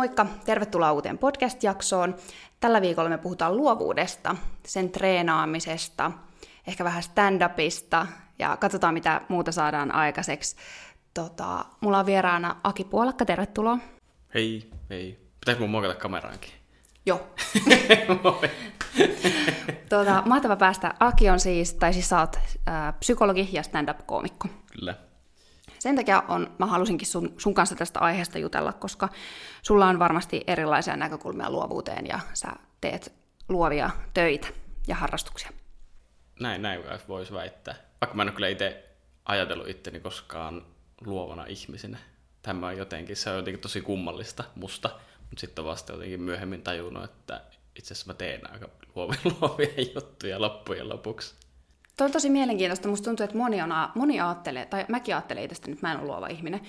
Moikka, tervetuloa uuteen podcast-jaksoon. Tällä viikolla me puhutaan luovuudesta, sen treenaamisesta, ehkä vähän stand-upista ja katsotaan mitä muuta saadaan aikaiseksi. Tota, mulla on vieraana Aki Puolakka, tervetuloa. Hei, hei. Pitäisikö mun muokata kameraankin? Joo. tota, mahtava päästä. Aki on siis, tai siis sä oot äh, psykologi ja stand-up-koomikko. Kyllä. Sen takia on, mä halusinkin sun, sun kanssa tästä aiheesta jutella, koska sulla on varmasti erilaisia näkökulmia luovuuteen ja sä teet luovia töitä ja harrastuksia. Näin, näin voisi väittää. Vaikka mä en ole kyllä itse ajatellut itteni koskaan luovana ihmisenä. Tämä jotenkin, se on jotenkin tosi kummallista musta, mutta sitten vasta jotenkin myöhemmin tajunnut, että itse asiassa mä teen aika luovia, luovia juttuja loppujen lopuksi. Tuo on tosi mielenkiintoista. Musta tuntuu, että moni, on, moni ajattelee, tai mäkin ajattelen itsestä nyt, mä en ole luova ihminen.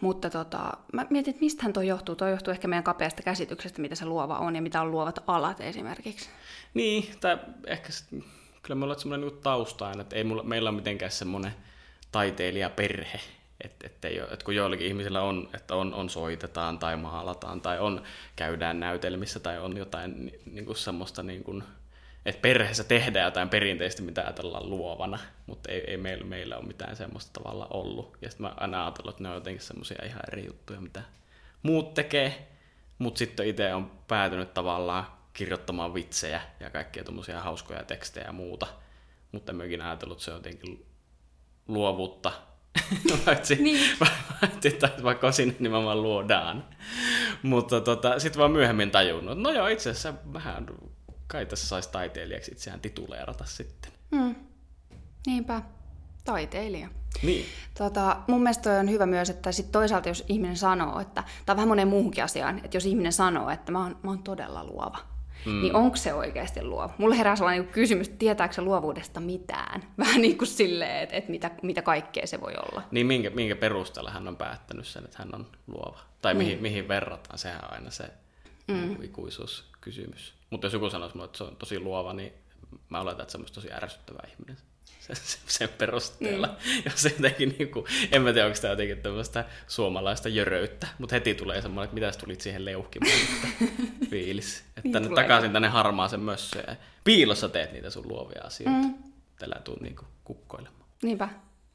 Mutta tota, mä mietin, että mistähän tuo johtuu. Tuo johtuu ehkä meidän kapeasta käsityksestä, mitä se luova on ja mitä on luovat alat esimerkiksi. Niin, tai ehkä kyllä me ollaan semmoinen niin tausta aina, että ei mulla, meillä ole mitenkään semmoinen taiteilijaperhe, että, että, ei ole, että kun joillakin ihmisillä on, että on, on soitetaan tai maalataan tai on, käydään näytelmissä tai on jotain niin kuin semmoista niin että perheessä tehdään jotain perinteistä, mitä ajatellaan luovana, mutta ei, ei meillä, meillä ole mitään semmoista tavalla ollut. Ja sitten mä aina ajatellut, että ne on jotenkin semmoisia ihan eri juttuja, mitä muut tekee, mutta sitten itse on päätynyt tavallaan kirjoittamaan vitsejä ja kaikkia tuommoisia hauskoja tekstejä ja muuta, mutta en myöskin ajatellut, että se on jotenkin luovuutta, Paitsi, niin. vaikka sinne nimenomaan luodaan. Mutta tota, sitten vaan myöhemmin tajunnut, no joo, itse asiassa vähän kai tässä saisi taiteilijaksi itseään tituleerata sitten. Hmm. Niinpä, taiteilija. Niin. Tota, mun mielestä on hyvä myös, että sit toisaalta jos ihminen sanoo, että, tai vähän moneen muuhunkin asiaan, että jos ihminen sanoo, että mä oon, mä oon todella luova, mm. niin onko se oikeasti luova? Mulle herää sellainen niin kysymys, että tietääkö se luovuudesta mitään? Vähän niin kuin silleen, että, että mitä, mitä kaikkea se voi olla. Niin minkä, minkä perusteella hän on päättänyt sen, että hän on luova? Tai niin. mihin, mihin verrataan, sehän on aina se mm. ikuisuuskysymys. Mutta jos joku sanoisi että se on tosi luova, niin mä oletan, että se on tosi ärsyttävä ihminen sen perusteella. Mm. Jos jotenkin, niin kuin, en mä tiedä, onko tämä jotenkin tämmöistä suomalaista jöröyttä, mutta heti tulee semmoinen, että mitä tulit siihen leuhkimaan, että fiilis. Että niin tänne takaisin tänne harmaaseen mössöön. Piilossa teet niitä sun luovia asioita. Mm. Tällä tuu niin kuin, kukkoilemaan. Niinpä,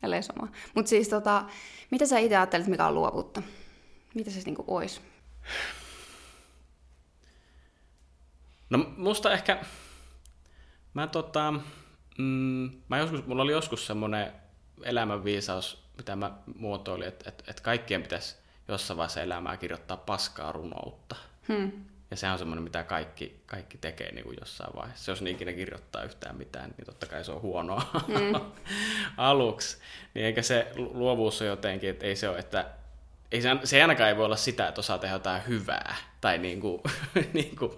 ellei sama. Mutta siis tota, mitä sä itse ajattelet, mikä on luovuutta? Mitä se niin kuin olisi? No musta ehkä, mä tota, mm, mä joskus, mulla oli joskus semmoinen elämänviisaus, mitä mä muotoilin, että, että, että kaikkien pitäisi jossain vaiheessa elämää kirjoittaa paskaa runoutta. Hmm. Ja se on semmoinen, mitä kaikki, kaikki tekee niin kuin jossain vaiheessa. Jos ikinä kirjoittaa yhtään mitään, niin totta kai se on huonoa hmm. aluksi. Niin eikä se luovuus ole jotenkin, että ei se ole, että ei se, se ainakaan ei voi olla sitä, että osaa tehdä jotain hyvää. Tai niin kuin, niin kuin,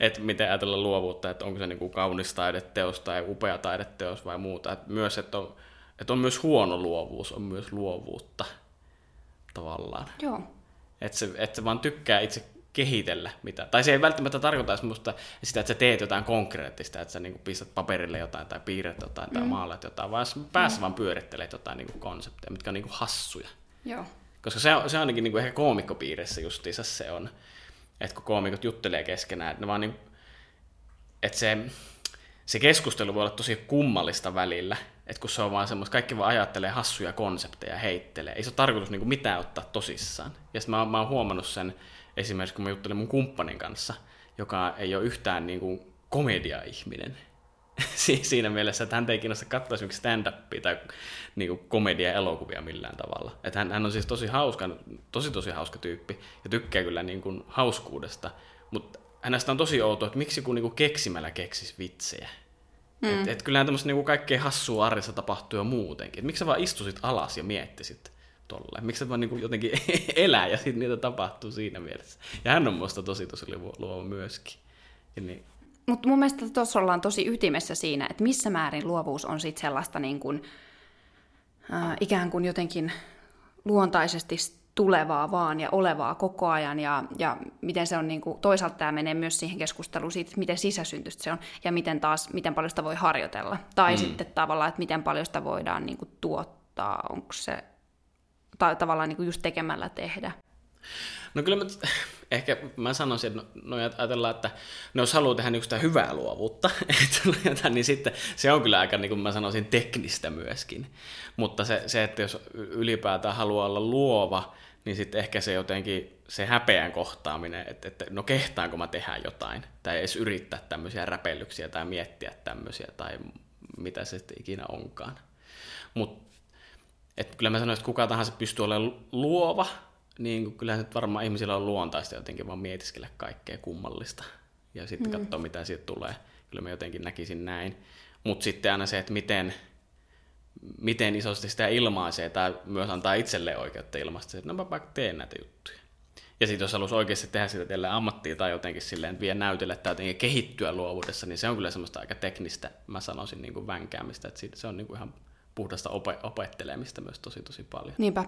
että miten ajatella luovuutta, että onko se niin kuin kaunis taideteos tai upea taideteos vai muuta. Että myös, että on, että on myös huono luovuus, on myös luovuutta tavallaan. Joo. Että se, että se vaan tykkää itse kehitellä mitä. Tai se ei välttämättä tarkoita semmoista, sitä, että sä teet jotain konkreettista, että sä niin kuin pistät paperille jotain tai piirret jotain mm. tai maalat jotain, vaan päässä mm. vaan pyörittelet jotain niin kuin konsepteja, mitkä on niin kuin hassuja. Joo. Koska se on, ainakin niin ehkä koomikkopiirissä justiinsa se on, että kun koomikot juttelee keskenään, että ne vaan niin, että se, se keskustelu voi olla tosi kummallista välillä, että kun se on vaan semmoista, kaikki vaan ajattelee hassuja konsepteja, heittelee. Ei se ole tarkoitus niin mitään ottaa tosissaan. Ja sitten mä, mä oon huomannut sen esimerkiksi, kun mä juttelen mun kumppanin kanssa, joka ei ole yhtään niin komedia-ihminen, siinä mielessä, että hän ei kiinnosta katsoa esimerkiksi stand-upia tai niin kuin komedia-elokuvia millään tavalla. Että hän, hän on siis tosi hauska, tosi tosi hauska tyyppi ja tykkää kyllä niin kuin hauskuudesta, mutta hänestä on tosi outoa, että miksi joku niin kuin keksimällä keksisi vitsejä. Mm. Että et kyllähän tämmöistä niin kaikkea hassua arjessa tapahtuu jo muutenkin. Et miksi sä vaan istusit alas ja miettisit tolleen? Miksi sä vaan niin kuin jotenkin elää ja sitten niitä tapahtuu siinä mielessä. Ja hän on musta tosi tosi luova myöskin. Ja niin, mutta mun mielestä tuossa ollaan tosi ytimessä siinä, että missä määrin luovuus on sitten sellaista niin kuin, äh, ikään kuin jotenkin luontaisesti tulevaa vaan ja olevaa koko ajan ja, ja miten se on niin kuin, toisaalta tämä menee myös siihen keskusteluun siitä, miten sisäsyntystä se on ja miten taas, miten paljon sitä voi harjoitella. Tai mm. sitten tavallaan, että miten paljon sitä voidaan niin kuin, tuottaa, onko se tai tavallaan niin kuin just tekemällä tehdä. No kyllä mä, ehkä mä sanoisin, että no, no ajatellaan, että no jos haluaa tehdä niin sitä hyvää luovuutta, että, niin sitten se on kyllä aika, niin kuin mä sanoisin, teknistä myöskin. Mutta se, se, että jos ylipäätään haluaa olla luova, niin sitten ehkä se jotenkin se häpeän kohtaaminen, että, että no kehtaanko mä tehdä jotain, tai edes yrittää tämmöisiä räpellyksiä tai miettiä tämmöisiä, tai mitä se sitten ikinä onkaan. Mutta kyllä mä sanoisin, että kuka tahansa pystyy olemaan luova, niin kyllä nyt varmaan ihmisillä on luontaista jotenkin vaan mietiskellä kaikkea kummallista, ja sitten mm. katsoa, mitä siitä tulee. Kyllä mä jotenkin näkisin näin. Mutta sitten aina se, että miten, miten isosti sitä ilmaisee tai myös antaa itselleen oikeutta ilmaista, että no mä vaikka teen näitä juttuja. Ja sitten jos haluaisi oikeasti tehdä sitä teille ammattia tai jotenkin silleen, vie näytellä tai jotenkin kehittyä luovuudessa, niin se on kyllä semmoista aika teknistä, mä sanoisin, niin kuin vänkäämistä, että se on niin kuin ihan puhdasta op- opettelemista myös tosi tosi paljon. Niinpä.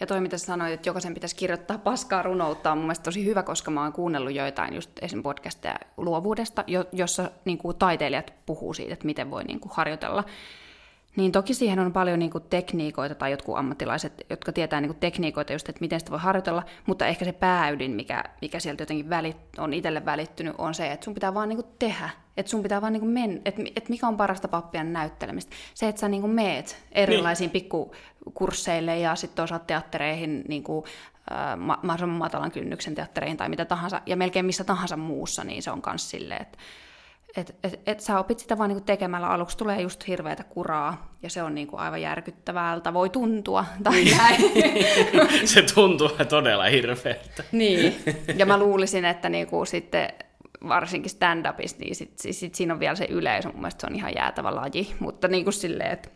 Ja toi mitä sanoit, että jokaisen pitäisi kirjoittaa paskaa runoutta on mun mielestä tosi hyvä, koska mä oon kuunnellut joitain just esim. podcasteja luovuudesta, jossa niin kuin, taiteilijat puhuu siitä, että miten voi niin kuin, harjoitella niin toki siihen on paljon niin kuin tekniikoita tai jotkut ammattilaiset, jotka tietää niin kuin tekniikoita just, että miten sitä voi harjoitella, mutta ehkä se pääydin, mikä, mikä sieltä jotenkin välit, on itselle välittynyt, on se, että sun pitää vaan niin kuin tehdä. Että sun pitää vaan niin kuin mennä, että, että mikä on parasta pappien näyttelemistä. Se, että sä niin kuin meet erilaisiin niin. pikkukursseille ja sitten toisaalta teattereihin niin kuin, äh, mahdollisimman matalan kynnyksen teattereihin tai mitä tahansa, ja melkein missä tahansa muussa, niin se on myös silleen, että et, et, et sä opit sitä vaan niinku tekemällä. Aluksi tulee just hirveätä kuraa, ja se on niinku aivan järkyttävältä. Voi tuntua, tai niin. näin. se tuntuu todella hirveältä. niin, ja mä luulisin, että niinku sitten varsinkin stand-upissa, niin sit, sit, sit siinä on vielä se yleisö. Mun mielestä se on ihan jäätävä laji, mutta niinku silleen, että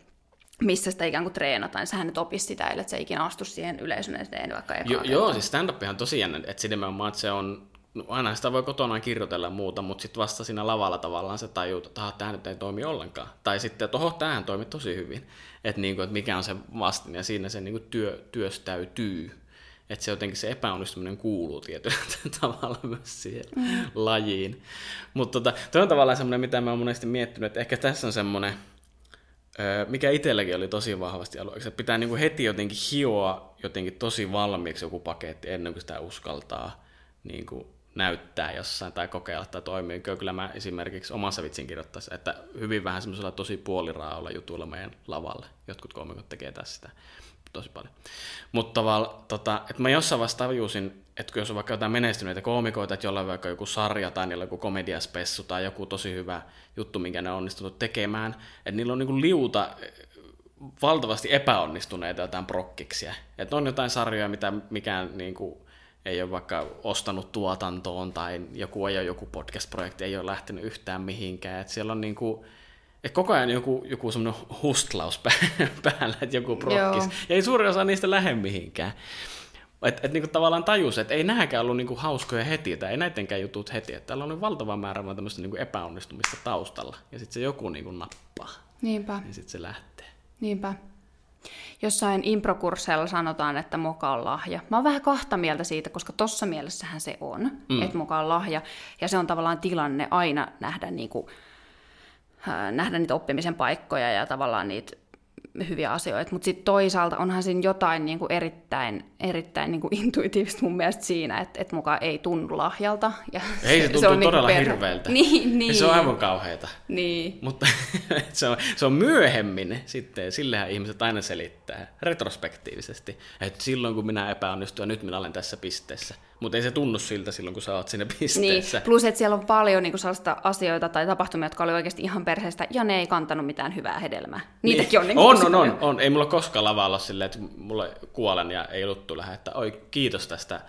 missä sitä ikään kuin treenataan. Sähän nyt opisi sitä, että se ikinä astu siihen yleisön eteen vaikka jo, Joo, siis stand-up on tosi jännä, että nimenomaan, että se on no aina sitä voi kotona kirjoitella muuta, mutta sitten vasta siinä lavalla tavallaan se tajuu, että tämä nyt ei toimi ollenkaan. Tai sitten, että oho, tämähän toimi tosi hyvin. Että niinku, et mikä on se vastin, ja siinä se niinku työ, työstäytyy. Että se jotenkin se epäonnistuminen kuuluu tietyllä tavalla myös siihen mm. lajiin. Mutta tota, toi on tavallaan semmoinen, mitä mä oon monesti miettinyt, että ehkä tässä on semmoinen, mikä itselläkin oli tosi vahvasti alueeksi, että pitää niinku heti jotenkin hioa jotenkin tosi valmiiksi joku paketti ennen kuin sitä uskaltaa niin kuin näyttää jossain tai kokeilla tai toimii. Kyllä mä esimerkiksi omassa vitsin kirjoittaisin, että hyvin vähän semmoisella tosi puoliraalla jutuilla meidän lavalle. Jotkut komikot tekee tässä sitä tosi paljon. Mutta tota, että mä jossain vaiheessa tajusin, että jos on vaikka jotain menestyneitä koomikoita, että jollain vaikka joku sarja tai niillä joku komediaspessu tai joku tosi hyvä juttu, minkä ne on onnistunut tekemään, että niillä on niin liuta valtavasti epäonnistuneita jotain prokkiksia. Että on jotain sarjoja, mitä mikään niin kuin, ei ole vaikka ostanut tuotantoon tai joku ei ole joku podcast-projekti, ei ole lähtenyt yhtään mihinkään. Et siellä on niinku, et koko ajan joku, joku semmoinen hustlaus päällä, että joku prokkis. Joo. Ja ei suuri osa niistä lähde mihinkään. Että et niinku tavallaan tajus, että ei nämäkään ollut niinku hauskoja heti, tai ei näidenkään jutut heti. Että täällä on valtava määrä vaan tämmöistä niinku epäonnistumista taustalla. Ja sitten se joku niinku nappaa. Niinpä. Niin sitten se lähtee. Niinpä jossain improkursseilla sanotaan, että moka on lahja. Mä oon vähän kahta mieltä siitä, koska tossa mielessähän se on, mm. että moka on lahja. Ja se on tavallaan tilanne aina nähdä, niin kuin, äh, nähdä niitä oppimisen paikkoja ja tavallaan niitä hyviä asioita, mutta sitten toisaalta onhan siinä jotain niin kuin erittäin, erittäin niin kuin intuitiivista mun mielestä siinä, että, että mukaan ei tunnu lahjalta. Ja ei, se, se tuntuu se on todella niin per... hirveältä. Niin, niin. se on aivan kauheata. Niin. Mutta se on, se on myöhemmin sitten, sillähän ihmiset aina selittää retrospektiivisesti, että silloin kun minä epäonnistuin, nyt minä olen tässä pisteessä. Mutta ei se tunnu siltä silloin, kun sä oot siinä pisteessä. Niin, plus että siellä on paljon niin sellaista asioita tai tapahtumia, jotka oli oikeasti ihan perheestä, ja ne ei kantanut mitään hyvää hedelmää. Niitäkin niin. on niin On, on, on, on. Ei mulla koskaan lavalla ole silleen, että mulla kuolen ja ei luttu lähde, että oi kiitos tästä,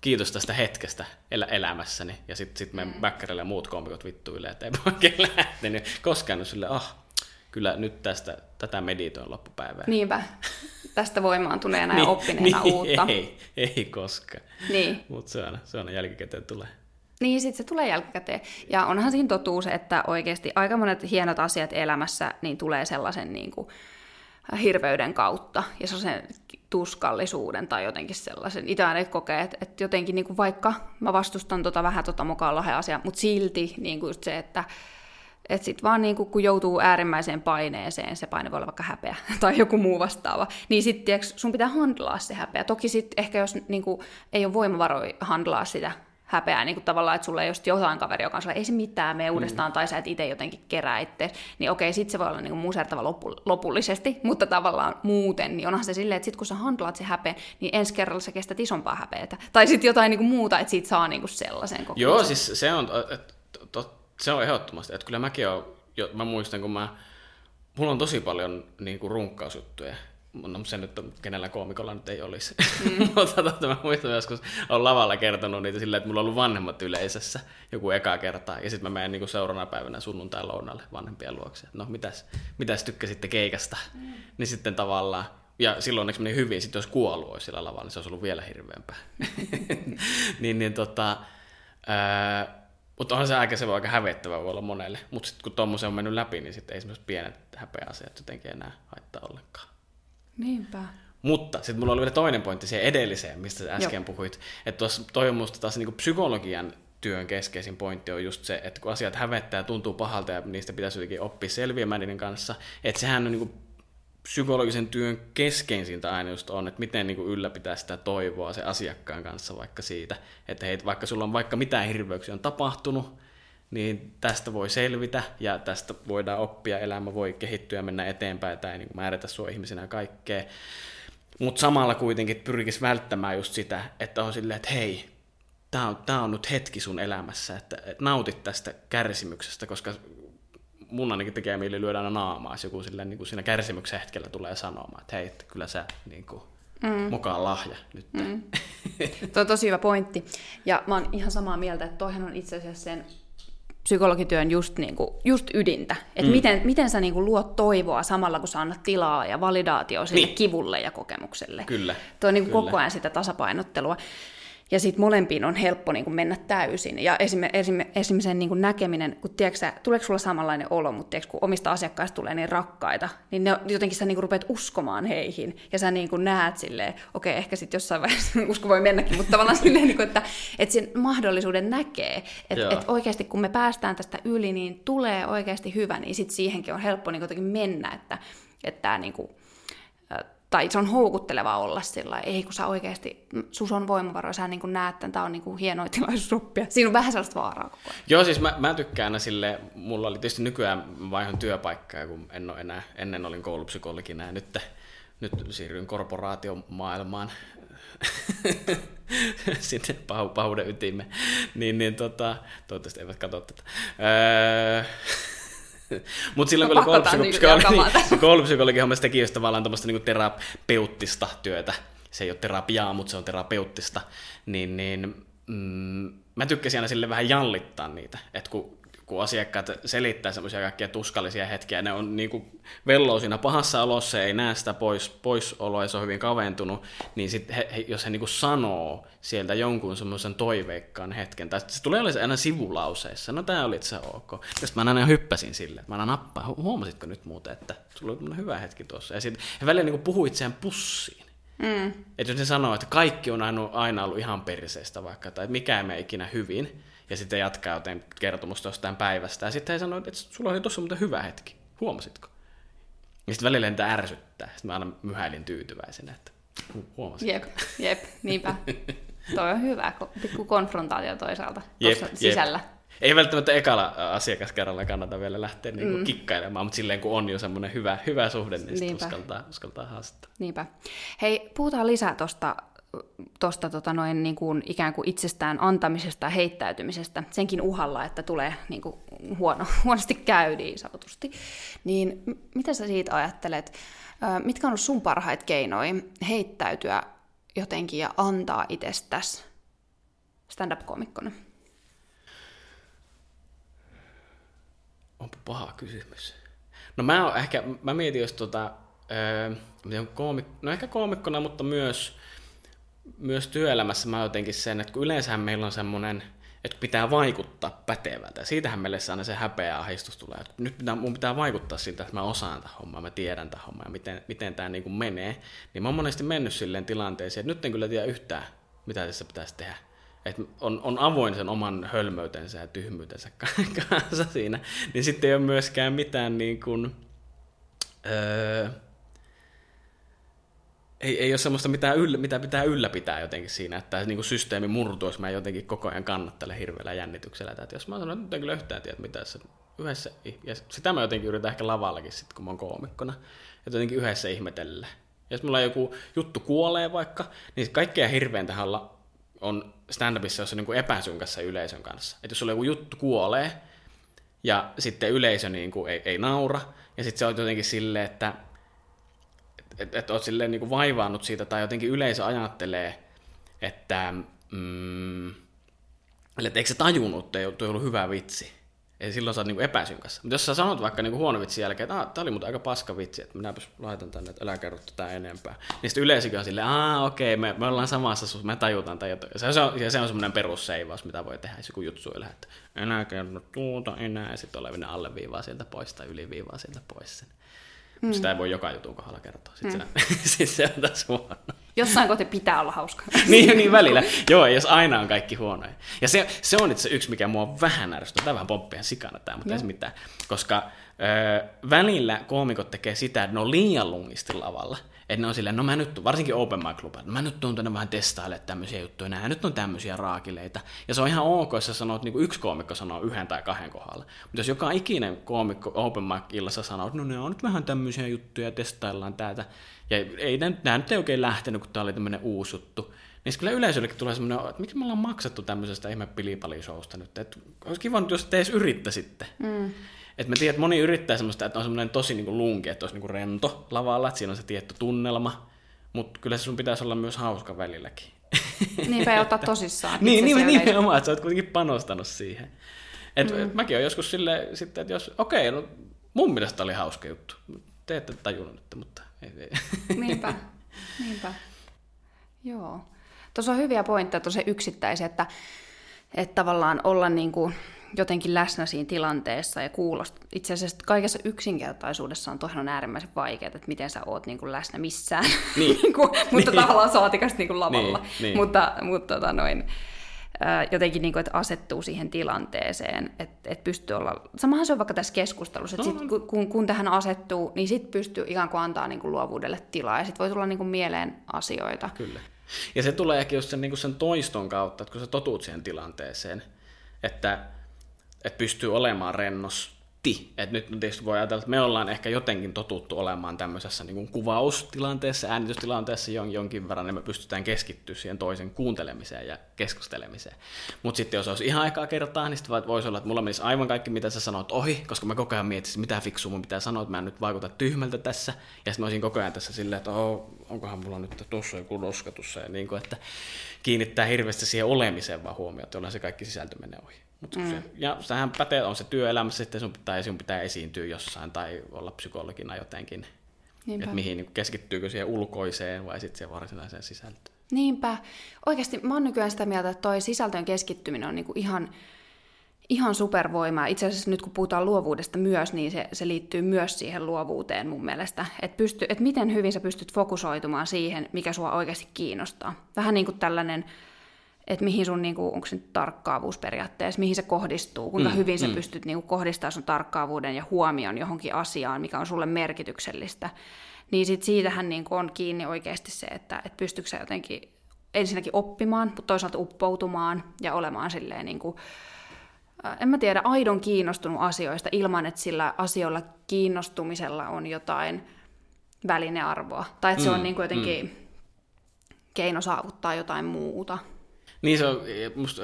kiitos tästä hetkestä el- elämässäni. Ja sitten sit me mm. ja muut kompikot vittuille, että ei oikein lähtenyt koskaan sille, ah, kyllä nyt tästä, tätä meditoin loppupäivää. Niinpä. Tästä voimaantuneena ja niin, oppineena niin, uutta. Ei, ei koskaan. Niin. Mutta se on, se on jälkikäteen tulee. Niin, sitten se tulee jälkikäteen. Ja onhan siinä totuus, että oikeasti aika monet hienot asiat elämässä niin tulee sellaisen niin kuin, hirveyden kautta ja sellaisen tuskallisuuden tai jotenkin sellaisen. Itse aina kokee, että, että jotenkin niin kuin vaikka mä vastustan tota vähän tota mukaan lahe asiaa, mutta silti niin kuin just se, että että sitten vaan niin kun joutuu äärimmäiseen paineeseen, se paine voi olla vaikka häpeä tai joku muu vastaava, niin sitten sun pitää handlaa se häpeä. Toki sitten ehkä jos niin kuin, ei ole voimavaroja handlaa sitä häpeää, niin kuin tavallaan, että sulla ei just jotain kaveri, joka on sellainen, ei se mitään, me uudestaan, mm. tai sä et itse jotenkin kerää itse, niin okei, sit se voi olla niin kuin musertava loppu, lopullisesti, mutta tavallaan muuten, niin onhan se silleen, että sit kun sä handlaat se häpeä, niin ensi kerralla sä kestät isompaa häpeätä. Tai sitten jotain niin kuin muuta, että siitä saa niin kuin sellaisen kokemuksen. Joo, siis se on, to, se on ehdottomasti, että kyllä mäkin olen, jo, mä muistan, kun mä, mulla on tosi paljon niin kuin runkkausjuttuja, no se nyt on, kenellä koomikolla nyt ei olisi. Mm. Mutta totta, mä muistan joskus, olen lavalla kertonut niitä sillä, että mulla on ollut vanhemmat yleisössä joku eka kertaa, ja sitten mä menen niin seuraavana päivänä sunnuntai lounalle vanhempien luokse. No, mitäs, mitäs tykkäsitte keikasta? Mm. Niin sitten tavallaan, ja silloin onneksi meni hyvin, sitten jos kuollut olisi sillä lavalla, niin se olisi ollut vielä hirveämpää. niin, niin tota, ää, mutta onhan se aika, se voi aika hävettävä voi olla monelle. Mutta sitten kun tuommoisen on mennyt läpi, niin sitten ei semmoiset pienet häpeäasiat jotenkin enää haittaa ollenkaan. Niinpä. Mutta sitten mulla oli vielä toinen pointti siihen edelliseen, mistä sä äsken Joo. puhuit. Että tuossa toi on musta taas niin psykologian työn keskeisin pointti on just se, että kun asiat hävettää, tuntuu pahalta ja niistä pitäisi jotenkin oppia selviämään niiden kanssa, että sehän on niin psykologisen työn keskeisintä aina just on, että miten niin kuin ylläpitää sitä toivoa se asiakkaan kanssa vaikka siitä, että hei, vaikka sulla on vaikka mitään hirveyksiä on tapahtunut, niin tästä voi selvitä ja tästä voidaan oppia, elämä voi kehittyä ja mennä eteenpäin tai niin määrätä sua ihmisenä kaikkea. Mutta samalla kuitenkin pyrkisi välttämään just sitä, että on silleen, että hei, tämä on, on nyt hetki sun elämässä, että, että nautit tästä kärsimyksestä, koska mun ainakin tekee mieli lyödä aina naamaa, jos joku silleen, niin kuin siinä kärsimyksen hetkellä tulee sanomaan, että hei, että kyllä sä niin kuin, mm. mukaan lahja nyt. Mm. Tuo on tosi hyvä pointti. Ja mä oon ihan samaa mieltä, että toihan on itse asiassa sen psykologityön just, niin kuin, just ydintä. Että mm. miten, miten sä niin kuin, luot toivoa samalla, kun sä annat tilaa ja validaatio sille niin. kivulle ja kokemukselle. Kyllä. Tuo on niin kuin, Kyllä. koko ajan sitä tasapainottelua ja sitten molempiin on helppo niin kuin mennä täysin. Ja esim, esim, esim sen niin kuin näkeminen, kun tiedätkö, tuleeko sulla samanlainen olo, mutta tiedätkö, kun omista asiakkaista tulee niin rakkaita, niin ne, jotenkin sä niin kuin rupeat uskomaan heihin, ja sä niin kuin näet silleen, okei, okay, ehkä sitten jossain vaiheessa usko voi mennäkin, mutta tavallaan silleen, niin kuin, että, että sen mahdollisuuden näkee, että, että oikeasti kun me päästään tästä yli, niin tulee oikeasti hyvä, niin sitten siihenkin on helppo niin kuin mennä, että, että tämä niin kuin, tai se on houkutteleva olla sillä ei kun sä oikeasti, sus on voimavaroja, sä niin näet, että tämä on niin kuin hienoa tilaisuus oppia. Siinä on vähän sellaista vaaraa koko ajan. Joo, siis mä, mä tykkään sille, mulla oli tietysti nykyään vaihon työpaikkaa, kun en ole enää, ennen olin koulupsykologina ja nyt, nyt siirryin korporaatiomaailmaan sitten pah- pahuuden ytimeen. Niin, niin tota, toivottavasti eivät katso tätä. Öö, mutta silloin, kun oli koulupsykologi, koulupsykologi hommassa teki just tavallaan tämmöistä niinku terapeuttista työtä. Se ei ole terapiaa, mutta se on terapeuttista. Niin, niin mm, mä tykkäsin aina sille vähän jallittaa niitä. Että kun kun asiakkaat selittää semmoisia kaikkia tuskallisia hetkiä, ne on niin kuin velloo siinä pahassa olossa, ei näe sitä pois, poisoloa ja se on hyvin kaventunut, niin sit he, he, jos he niin kuin sanoo sieltä jonkun semmoisen toiveikkaan hetken, tai se tulee aina sivulauseissa, no tämä oli itse ok. Sitten mä aina hyppäsin sille, että mä aina nappaan, huomasitko nyt muuten, että sulla oli hyvä hetki tuossa. Ja sitten he välillä niin puhuu itseään pussiin. Mm. Että jos ne sanoo, että kaikki on aina, aina ollut ihan perseestä vaikka, tai mikään me ikinä hyvin, ja sitten jatkaa joten kertomusta jostain päivästä. Ja sitten he sanoo, että sulla oli tuossa muuten hyvä hetki. Huomasitko? Ja sitten välillä niitä ärsyttää. Sitten mä aina myhäilin tyytyväisenä, että huomasin. Jep, jep, niinpä. Toi on hyvä, pikku konfrontaatio toisaalta jep, sisällä. Jep. Ei välttämättä ekalla asiakaskerralla kannata vielä lähteä niinku mm. kikkailemaan, mutta silleen kun on jo semmoinen hyvä, hyvä suhde, niin sitten uskaltaa, uskaltaa haastaa. Niinpä. Hei, puhutaan lisää tuosta tuosta tota noin, niin kuin, ikään kuin itsestään antamisesta ja heittäytymisestä, senkin uhalla, että tulee niin kuin, huono, huonosti käy niin sanotusti. Niin mitä sä siitä ajattelet? Mitkä on ollut sun parhaita keinoja heittäytyä jotenkin ja antaa itsestäsi stand-up-komikkona? Onpa paha kysymys. No mä, ehkä, mä mietin jos tota, öö, no ehkä koomikkona, mutta myös myös työelämässä mä jotenkin sen, että kun yleensähän meillä on semmoinen, että pitää vaikuttaa pätevältä. Ja siitähän meille aina se häpeä ahdistus tulee. Että nyt pitää, mun pitää vaikuttaa siltä, että mä osaan tätä hommaa, mä tiedän tätä hommaa ja miten, miten tämä niin menee. Niin mä oon monesti mennyt silleen tilanteeseen, että nyt en kyllä tiedä yhtään, mitä tässä pitäisi tehdä. Että on, on avoin sen oman hölmöytensä ja tyhmyytensä kanssa siinä. Niin sitten ei ole myöskään mitään niin kuin, öö, ei, ei ole semmoista, mitä, yllä, mitä pitää ylläpitää jotenkin siinä, että niin systeemi murtuisi, mä jotenkin koko ajan kannattelen hirveällä jännityksellä. Että jos mä sanon, että nyt en yhtään tiedä, mitä se yhdessä, ja sitä mä jotenkin yritän ehkä lavallakin sitten, kun mä oon koomikkona, että jotenkin yhdessä ihmetellä. Ja jos mulla joku juttu kuolee vaikka, niin kaikkea hirveän olla on stand-upissa, jossa on niin epäsynkassa yleisön kanssa. Että jos sulla joku juttu kuolee, ja sitten yleisö niin kuin ei, ei naura, ja sitten se on jotenkin silleen, että että et oot silleen niin kuin vaivaannut siitä, tai jotenkin yleisö ajattelee, että, mm, että eikö se tajunnut, että ei ollut hyvä vitsi. Eli silloin sä oot niinku epäsynkässä. Mutta jos sä sanot vaikka niinku huono vitsi jälkeen, että tää oli muuten aika paska vitsi, että minäpäs laitan tänne, että älä kerro tätä enempää. Niin sitten yleisökin on silleen, aa okei, okay, me, me ollaan samassa suus, me tajutaan tai jotain. Se, on, se on semmoinen perusseivaus, mitä voi tehdä, jos joku juttu ei että enää kerro tuota enää, ja sitten olevinen alleviivaa sieltä pois tai yliviivaa sieltä pois sen. Mm. Sitä ei voi joka jutun kohdalla kertoa. Sitten mm. se, sit se on taas huono. Jossain kohti pitää olla hauska. niin, niin välillä. Joo, jos aina on kaikki huonoja. Ja se, se on itse yksi, mikä mua vähän ärsyttää. Tämä vähän pomppia sikana tämä, mutta Joo. ei se mitään. Koska ö, välillä koomikot tekee sitä, että ne on liian lungisti lavalla. Että ne on silleen, no mä nyt, varsinkin Open Mic Club, mä nyt tuun tänne vähän testailemaan tämmöisiä juttuja, nämä nyt on tämmöisiä raakileita. Ja se on ihan ok, jos sä sanot, niin kuin yksi koomikko sanoo yhden tai kahden kohdalla. Mutta jos joka ikinen koomikko Open Mic illassa sanoo, että no ne on nyt vähän tämmöisiä juttuja, testaillaan täältä. Ja ei, nämä nyt ei oikein lähtenyt, kun tämä oli tämmöinen uusi juttu. Niin kyllä yleisöllekin tulee semmoinen, että miksi me ollaan maksettu tämmöisestä ihme pilipalisousta nyt. Että olisi kiva jos te edes yrittäisitte. Mm. Et mä tiedän, että moni yrittää semmoista, että on semmoinen tosi niin kuin lunki, että olisi niin kuin rento lavalla, että siinä on se tietty tunnelma, mutta kyllä se sun pitäisi olla myös hauska välilläkin. Niinpä ei ottaa tosissaan. niin, niin, nimenomaan, että sä oot kuitenkin panostanut siihen. Et, mm. et mäkin olen joskus silleen, sitten, että jos, okei, okay, no mun mielestä oli hauska juttu. Te ette tajunnut, mutta ei, ei. Niinpä, niinpä. Joo. Tuossa on hyviä pointteja tosi yksittäisiä, että, että tavallaan olla niin kuin jotenkin läsnä siinä tilanteessa ja kuulosta. Itse asiassa kaikessa yksinkertaisuudessa on toinen äärimmäisen vaikeaa, että miten sä oot niin kuin läsnä missään, niin. niin kuin, mutta niin. tavallaan saatikasta niin kuin lavalla. Niin, niin. Mutta, mutta tota noin, jotenkin niin kuin, että asettuu siihen tilanteeseen, että, että pystyy olla, samahan se on vaikka tässä keskustelussa, että sit, kun, kun tähän asettuu, niin sitten pystyy ikään kuin antaa niin kuin luovuudelle tilaa ja sitten voi tulla niin kuin mieleen asioita. Kyllä. Ja se tulee ehkä just sen, niin kuin sen toiston kautta, että kun sä totuut siihen tilanteeseen, että että pystyy olemaan rennos ti. Et nyt tietysti voi ajatella, että me ollaan ehkä jotenkin totuttu olemaan tämmöisessä niin kuin kuvaustilanteessa, äänitystilanteessa jonkin verran, niin me pystytään keskittyä siihen toisen kuuntelemiseen ja keskustelemiseen. Mutta sitten jos olisi ihan aikaa kertaa, niin sitten voisi olla, että mulla menisi aivan kaikki, mitä sä sanoit ohi, koska mä koko ajan miettisin, mitä fiksua mun pitää sanoa, että mä en nyt vaikuta tyhmältä tässä. Ja sitten mä olisin koko ajan tässä silleen, että oh, onkohan mulla nyt tuossa joku noskatussa. Ja niin kuin, että kiinnittää hirveästi siihen olemiseen vaan huomiota, jolloin se kaikki sisältö menee ohi. Mut mm. se, ja sehän pätee, on se työelämässä, sitten sun pitää, sun pitää esiintyä jossain tai olla psykologina jotenkin. Että mihin niin keskittyykö siihen ulkoiseen vai sitten siihen varsinaiseen sisältöön. Niinpä. Oikeasti mä oon nykyään sitä mieltä, että toi sisältöön keskittyminen on niinku ihan, ihan supervoimaa. Itse asiassa nyt kun puhutaan luovuudesta myös, niin se, se liittyy myös siihen luovuuteen mun mielestä. Että et miten hyvin sä pystyt fokusoitumaan siihen, mikä sua oikeasti kiinnostaa. Vähän niin kuin tällainen että mihin sun, niin kuin, onko se tarkkaavuus periaatteessa, mihin se kohdistuu, kuinka mm, hyvin sä mm. pystyt niin kuin, kohdistamaan sun tarkkaavuuden ja huomion johonkin asiaan, mikä on sulle merkityksellistä. Niin sit siitähän niin kuin, on kiinni oikeasti se, että, että pystyykö sä jotenkin ensinnäkin oppimaan, mutta toisaalta uppoutumaan ja olemaan silleen niin kuin, äh, en mä tiedä, aidon kiinnostunut asioista ilman, että sillä asioilla kiinnostumisella on jotain välinearvoa. Tai että se on mm, niin kuin jotenkin mm. keino saavuttaa jotain muuta. Niin se on musta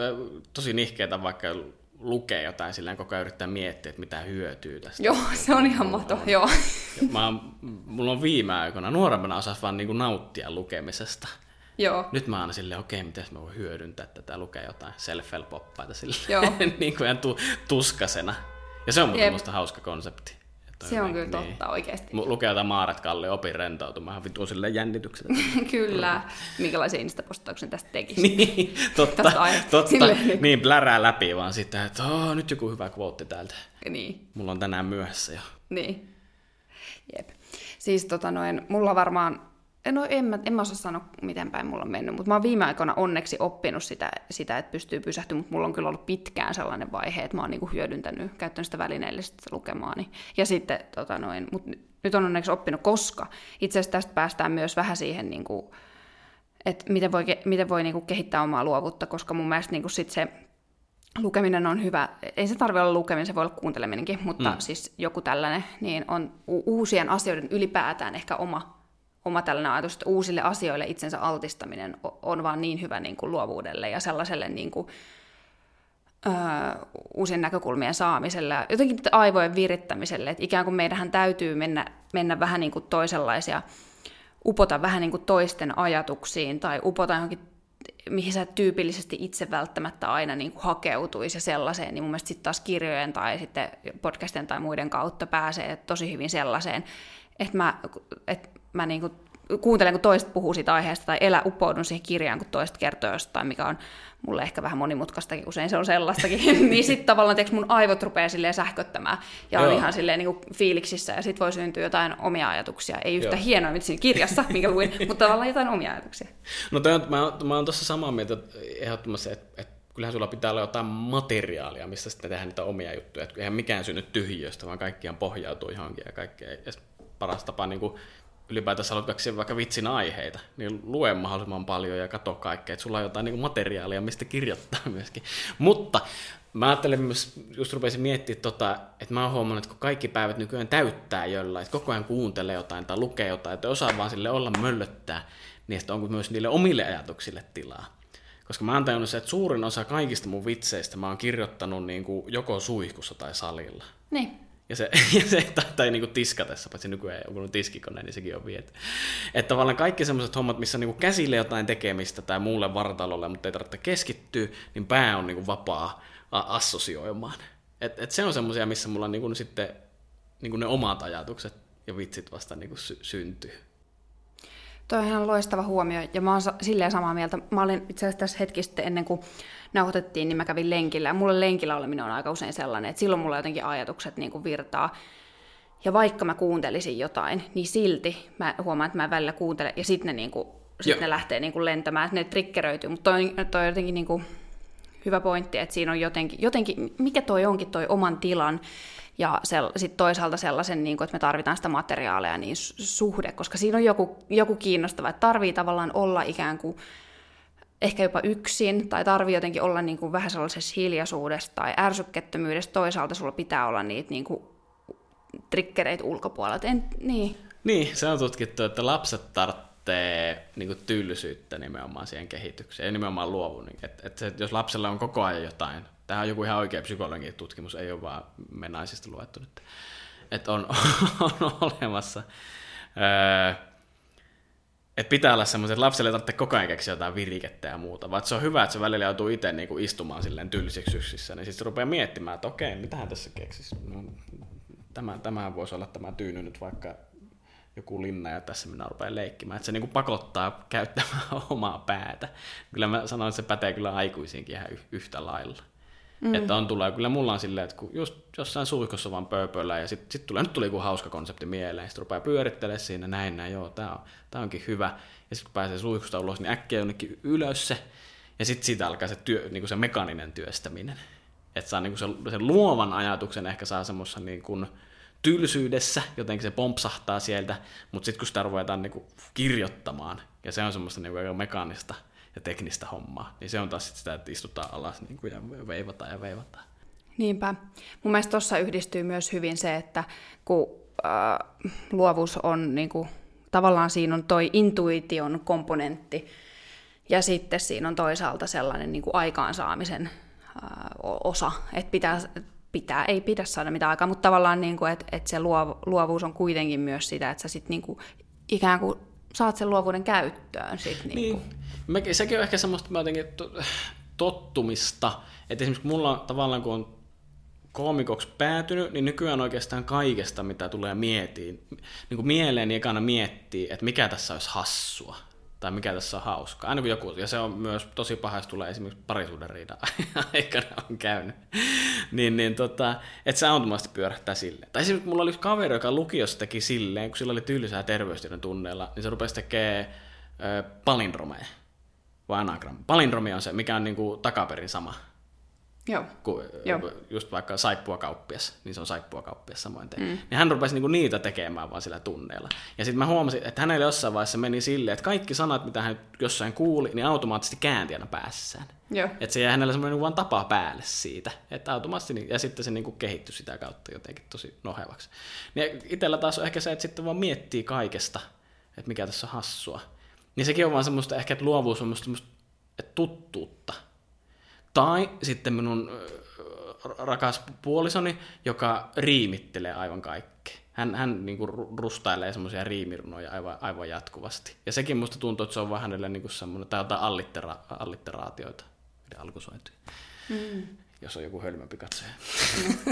tosi nihkeetä vaikka lukee jotain silleen koko ajan yrittää miettiä, että mitä hyötyy tästä. Joo, se on ihan mato, joo. Mä, mulla on viime aikoina, nuorempana osas vaan niinku nauttia lukemisesta. Joo. Nyt mä aina silleen, okei, okay, miten mä voin hyödyntää tätä, lukea jotain self-help-oppaita silleen, Joo. niin kuin ihan tu- tuskasena. Ja se on musta hauska konsepti. Se on kyllä niin. totta oikeasti. Lukee jotain Maaret Kalli, opin rentoutumaan, vittu sille jännitykset. kyllä. Minkälaisia Insta-postauksia tästä tekisi. niin, totta, totta. niin. niin, plärää läpi vaan sitten, että oh, nyt joku hyvä kvootti täältä. Niin. Mulla on tänään myöhässä jo. Niin. Jep. Siis tota noin, mulla varmaan No en mä, en mä osaa sanoa, miten päin mulla on mennyt, mutta mä oon viime aikoina onneksi oppinut sitä, sitä että pystyy pysähtymään, mutta mulla on kyllä ollut pitkään sellainen vaihe, että mä oon niinku hyödyntänyt, käyttänyt sitä välineellistä lukemaani. Ja sitten, tota noin, mut nyt on onneksi oppinut, koska itse asiassa tästä päästään myös vähän siihen, niin kuin, että miten voi, miten voi niin kuin kehittää omaa luovuutta, koska mun mielestä niin kuin sit se lukeminen on hyvä, ei se tarvitse olla lukeminen, se voi olla kuunteleminenkin, mutta mm. siis joku tällainen, niin on uusien asioiden ylipäätään ehkä oma, oma tällainen ajatus, että uusille asioille itsensä altistaminen on vaan niin hyvä niin kuin luovuudelle ja sellaiselle niin kuin, öö, uusien näkökulmien saamiselle. Jotenkin aivojen virittämiselle, että ikään kuin meidän täytyy mennä, mennä vähän niin kuin toisenlaisia, upota vähän niin kuin toisten ajatuksiin tai upota johonkin mihin sä tyypillisesti itse välttämättä aina niin kuin hakeutuisi ja sellaiseen, niin mun mielestä sitten taas kirjojen tai sitten podcastien tai muiden kautta pääsee tosi hyvin sellaiseen, että mä, että mä niin kuin kuuntelen, kun toiset puhuu siitä aiheesta, tai elä upoudun siihen kirjaan, kun toiset kertoo jostain, mikä on mulle ehkä vähän monimutkaistakin, usein se on sellaistakin, niin sitten tavallaan tiiäks, mun aivot rupeaa silleen sähköttämään, ja on Joo. ihan silleen niin kuin fiiliksissä, ja sitten voi syntyä jotain omia ajatuksia. Ei yhtä Joo. hienoa, mitä siinä kirjassa, minkä luin, mutta tavallaan jotain omia ajatuksia. No toi on, mä, mä oon tuossa samaa mieltä ehdottomasti, että, että kyllähän sulla pitää olla jotain materiaalia, missä sitten tehdään niitä omia juttuja. Että eihän mikään synny tyhjöstä, vaan kaikkiaan pohjautuu johonkin ja kaikkea. Ja paras tapa niin kuin ylipäätänsä haluat keksiä vaikka vitsin aiheita, niin lue mahdollisimman paljon ja katso kaikkea, että sulla on jotain niin materiaalia, mistä kirjoittaa myöskin. Mutta mä ajattelin myös, just rupesin miettimään, tota, että mä oon huomannut, että kun kaikki päivät nykyään täyttää jollain, että koko ajan kuuntelee jotain tai lukee jotain, että osaa vaan sille olla möllöttää, niin että onko myös niille omille ajatuksille tilaa. Koska mä oon tajunnut se, että suurin osa kaikista mun vitseistä mä oon kirjoittanut niin kuin joko suihkussa tai salilla. Niin. Ja se, ja se tai niin tiskatessa, paitsi nykyään ei ole tiskikone, niin sekin on viety. Että tavallaan kaikki semmoiset hommat, missä on niin käsille jotain tekemistä tai muulle vartalolle, mutta ei tarvitse keskittyä, niin pää on niin vapaa assosioimaan. Et, et se on semmoisia, missä mulla on niin sitten niin ne omat ajatukset ja vitsit vasta niin sy- syntyy. Toi on ihan loistava huomio, ja mä oon silleen samaa mieltä. Mä olin itse asiassa tässä hetki sitten ennen kuin nauhoitettiin, niin mä kävin lenkillä. Ja mulle lenkillä oleminen on aika usein sellainen, että silloin mulla jotenkin ajatukset niin kuin virtaa. Ja vaikka mä kuuntelisin jotain, niin silti mä huomaan, että mä välillä kuuntelen, ja sitten ne, niin kuin, sit ne lähtee niin kuin lentämään, että ne triggeröityy. Mutta toi, toi on jotenkin niin kuin hyvä pointti, että siinä on jotenkin, jotenkin, mikä toi onkin toi oman tilan, ja sitten toisaalta sellaisen, niin kuin, että me tarvitaan sitä materiaalia, niin suhde, koska siinä on joku, joku kiinnostava, että tarvii tavallaan olla ikään kuin ehkä jopa yksin, tai tarvii jotenkin olla niin kuin vähän sellaisessa hiljaisuudessa tai ärsykkettömyydessä, toisaalta sulla pitää olla niitä niin kuin triggereitä ulkopuolelta. En, niin. niin, se on tutkittu, että lapset tarvitsee niin kuin tylsyyttä nimenomaan siihen kehitykseen, ja nimenomaan luovun. Että, että se, jos lapsella on koko ajan jotain Tämä on joku ihan oikea psykologinen tutkimus, ei ole vaan me naisista luettu nyt. Että on, on olemassa. Öö, että pitää olla semmoiset, että lapselle ei tarvitse koko ajan keksiä jotain virikettä ja muuta, vaan se on hyvä, että se välillä joutuu itse niinku istumaan silleen tylsiksi yksissä, niin sitten se rupeaa miettimään, että okei, mitähän tässä keksisi. No, tämä, tämä voisi olla tämä tyyny nyt vaikka joku linna ja tässä minä rupean leikkimään. Että se niinku pakottaa käyttämään omaa päätä. Kyllä mä sanoin, että se pätee kyllä aikuisiinkin ihan yhtä lailla. Mm. Että on tulee, kyllä mulla on silleen, että kun just jossain suihkossa vaan pööpöllä ja sitten sit tulee, nyt tuli joku hauska konsepti mieleen, sitten rupeaa pyörittelemään siinä näin, näin, joo, tää on, tää onkin hyvä. Ja sitten kun pääsee suihkusta ulos, niin äkkiä jonnekin ylös se, ja sitten siitä alkaa se, työ, niin kuin se mekaninen työstäminen. Että saa niin kuin se, sen luovan ajatuksen ehkä saa semmoissa niin kuin tylsyydessä, jotenkin se pompsahtaa sieltä, mutta sitten kun sitä ruvetaan niin kuin kirjoittamaan, ja se on semmoista niin kuin mekaanista, ja teknistä hommaa. Niin se on taas sitä, että istutaan alas niin kuin, ja veivataan ja veivataan. Niinpä. Mun mielestä tuossa yhdistyy myös hyvin se, että kun äh, luovuus on niin kuin, tavallaan siinä on toi intuition komponentti, ja sitten siinä on toisaalta sellainen niin kuin aikaansaamisen äh, osa, että pitää, pitää, ei pidä saada mitään aikaa, mutta tavallaan, niin kuin, että, että se luovuus on kuitenkin myös sitä, että sä sit niin kuin, ikään kuin saat sen luovuuden käyttöön. Sit, niin, niin. Mä, sekin on ehkä semmoista mä jotenkin tottumista, että esimerkiksi mulla on tavallaan kun on koomikoksi päätynyt, niin nykyään oikeastaan kaikesta, mitä tulee mietiin, niin kuin mieleen niin ekana miettii, että mikä tässä olisi hassua tai mikä tässä on hauskaa. Aina kun joku, ja se on myös tosi paha, jos tulee esimerkiksi parisuuden riida aikana on käynyt, niin, niin tota, että se automaattisesti pyörähtää silleen. Tai esimerkiksi mulla oli kaveri, joka lukiossa teki silleen, kun sillä oli tylsää terveystiedon tunneilla, niin se rupesi tekemään palindromeja vai anagram. Palindromi on se, mikä on niin kuin takaperin sama. Joo. Ku, Joo. just vaikka saippua kauppias, niin se on saippua kauppias samoin tein. Mm. Niin hän rupesi niinku niitä tekemään vaan sillä tunneilla. Ja sitten mä huomasin, että hänelle jossain vaiheessa meni silleen, että kaikki sanat, mitä hän jossain kuuli, niin automaattisesti käänti aina päässään. Joo. Että se jäi hänellä semmoinen vaan tapa päälle siitä. Että automaattisesti, niin- ja sitten se niinku kehittyi sitä kautta jotenkin tosi nohevaksi. Niin itsellä taas on ehkä se, että sitten vaan miettii kaikesta, että mikä tässä on hassua. Niin sekin on vaan semmoista ehkä, että luovuus on semmoista että tuttuutta. Tai sitten minun ö, rakas puolisoni, joka riimittelee aivan kaikkea. Hän, hän niin kuin rustailee semmoisia riimirunoja aivan, aivan jatkuvasti. Ja sekin musta tuntuu, että se on vähän hänelle niin kuin semmoinen, tai jotain allittera, allitteraatioita, alkusointuja. Mm. Jos on joku hölmömpi katsoja.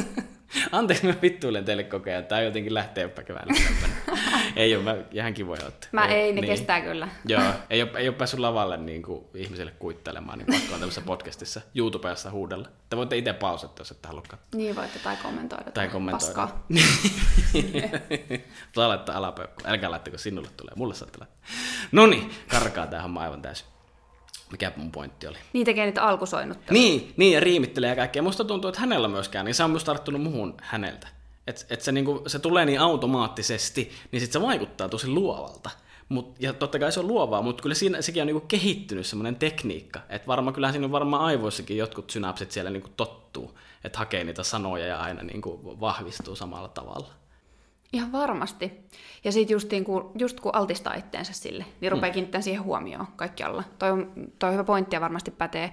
Anteeksi, mä vittuilen teille koko ajan. Tää jotenkin lähtee jopa keväällä. ei ole, mä ihan kivoja. Mä ei, ne niin. kestää kyllä. Joo, ei ole, ei ole päässyt lavalle niin kuin ihmisille kuittelemaan, niin vaikka on tämmöisessä podcastissa YouTubessa huudella. Te voitte itse pausata, jos ette halua katsoa. Niin voitte, tai kommentoida. Tai kommentoida. Paskaa. Saa laittaa alapeukku. Älkää laittako, sinulle tulee. Mulle saatte laittaa. No niin, karkaa tähän aivan täysin. Mikä mun pointti oli? Niin tekee niitä alkusoinnutteluja. Niin, niin, ja riimittelee ja kaikkea. Musta tuntuu, että hänellä myöskään, niin se on myös tarttunut muhun häneltä. Että et se, niinku, se tulee niin automaattisesti, niin sit se vaikuttaa tosi luovalta. Mut, ja totta kai se on luovaa, mutta kyllä siinä, sekin on niinku kehittynyt semmoinen tekniikka. Että varmaan, kyllähän siinä on varmaan aivoissakin jotkut synapsit siellä niinku tottuu, että hakee niitä sanoja ja aina niinku vahvistuu samalla tavalla. Ihan varmasti. Ja sitten just, niin kun, just kun altistaa itteensä sille, niin rupeaa mm. kiinnittämään siihen huomioon kaikkialla. Toi on, toi on hyvä pointti ja varmasti pätee,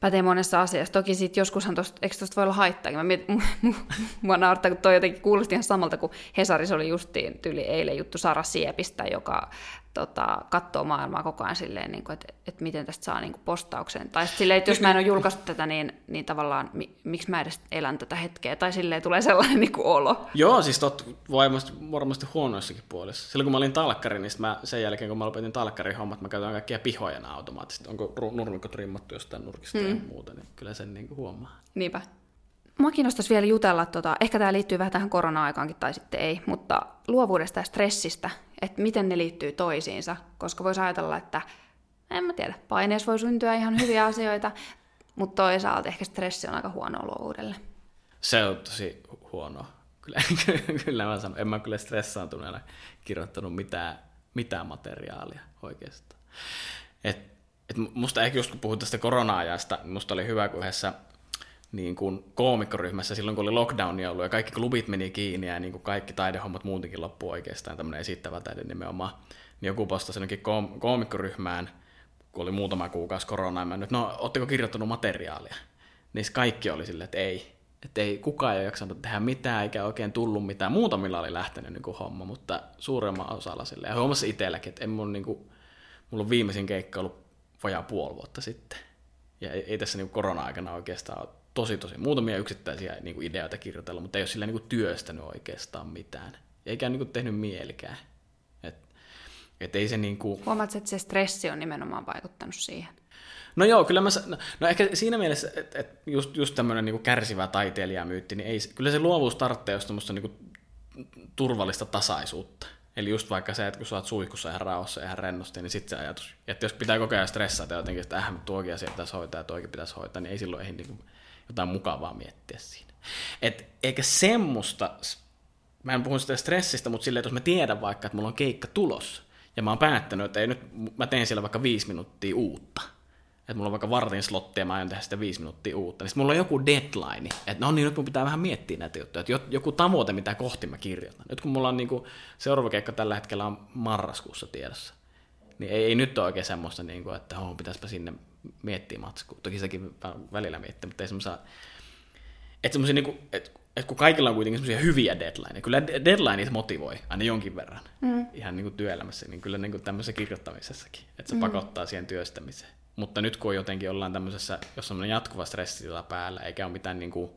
pätee monessa asiassa. Toki sitten joskushan tosta, eikö tosta voi olla haittaakin. Mä mietin, mua naurattaa, kun toi jotenkin kuulosti ihan samalta, kun Hesaris oli justiin tyyli eilen juttu Sara Siepistä, joka tota, katsoo maailmaa koko ajan silleen, niin kuin, että, että miten tästä saa niin kuin postauksen. Tai silleen, että jos mä en ole julkaissut tätä, niin, niin tavallaan mi, miksi mä edes elän tätä hetkeä. Tai silleen tulee sellainen niin kuin olo. Joo, siis tot, varmasti, varmasti huonoissakin puolissa. Silloin kun mä olin talkkari, niin mä, sen jälkeen kun mä lopetin talkkarin hommat, mä käytän kaikkia pihoja automaattisesti. Onko nurmikot rimmattu jostain nurkista mm. ja muuta, niin kyllä sen niin kuin huomaa. Niinpä. Mua kiinnostaisi vielä jutella, tota, ehkä tämä liittyy vähän tähän korona-aikaankin tai sitten ei, mutta luovuudesta ja stressistä, että miten ne liittyy toisiinsa, koska voisi ajatella, että en mä tiedä, paineessa voi syntyä ihan hyviä asioita, mutta toisaalta ehkä stressi on aika huono luovuudelle. Se on tosi huono. Kyllä, kyllä mä sanon, en mä kyllä stressaantuneena kirjoittanut mitään, mitään materiaalia oikeastaan. Et, et musta ehkä just kun puhut tästä korona-ajasta, niin musta oli hyvä, kun yhdessä niin kuin koomikkoryhmässä silloin, kun oli lockdownia ollut ja kaikki klubit meni kiinni ja niin kuin kaikki taidehommat muutenkin loppu oikeastaan, tämmöinen esittävä taide nimenomaan, niin joku postasi jonnekin koom- koomikkoryhmään, kun oli muutama kuukausi koronaa, mä nyt, no, ootteko kirjoittanut materiaalia? Niin kaikki oli silleen, että ei, että ei kukaan ei jaksanut tehdä mitään, eikä oikein tullut mitään. Muutamilla oli lähtenyt niin kuin homma, mutta suuremman osalla sille. Ja huomasin itselläkin, että en mun, niin kuin, mulla on viimeisin keikka ollut vajaa puoli vuotta sitten. Ja ei, ei tässä niin korona-aikana oikeastaan ole tosi tosi muutamia yksittäisiä niin kuin ideoita kirjoitella, mutta ei ole sillä niin kuin työstänyt oikeastaan mitään. Eikä niin kuin tehnyt mielikään. Et, et ei se niin kuin... Huomaatko, että se stressi on nimenomaan vaikuttanut siihen? No joo, kyllä mä, no, no ehkä siinä mielessä, että et just, just tämmöinen niin kärsivä taiteilijamyytti, niin ei, kyllä se luovuus tarvitsee just tämmöistä niin kuin turvallista tasaisuutta. Eli just vaikka se, että kun sä oot suihkussa ihan rauhassa ja ihan rennosti, niin sitten se ajatus, että jos pitää koko ajan stressata jotenkin, että äh, tuokin asia pitäisi hoitaa ja toikin pitäisi hoitaa, niin ei silloin ei niin kuin, jotain mukavaa miettiä siinä. Et eikä semmoista, mä en puhu sitä stressistä, mutta silleen, että jos mä tiedän vaikka, että mulla on keikka tulos, ja mä oon päättänyt, että ei nyt, mä teen siellä vaikka viisi minuuttia uutta, että mulla on vaikka vartin slotti ja mä aion tehdä sitä viisi minuuttia uutta, niin mulla on joku deadline, että no niin, nyt mun pitää vähän miettiä näitä juttuja, että joku tavoite, mitä kohti mä kirjoitan. Nyt kun mulla on niinku, seuraava keikka tällä hetkellä on marraskuussa tiedossa, niin ei, ei nyt ole oikein semmoista, niinku, että oh, pitäisipä sinne miettiä matskua. Toki sekin välillä miettii, mutta ei semmoisia, että semmoisia niinku, että et kun kaikilla on kuitenkin semmoisia hyviä deadlineja, kyllä deadlineit motivoi aina jonkin verran mm. ihan niin kuin työelämässä, niin kyllä niin kuin tämmöisessä kirjoittamisessakin, että se mm. pakottaa siihen työstämiseen. Mutta nyt kun jotenkin ollaan tämmöisessä, jos on jatkuva stressitila päällä, eikä ole mitään niin kuin,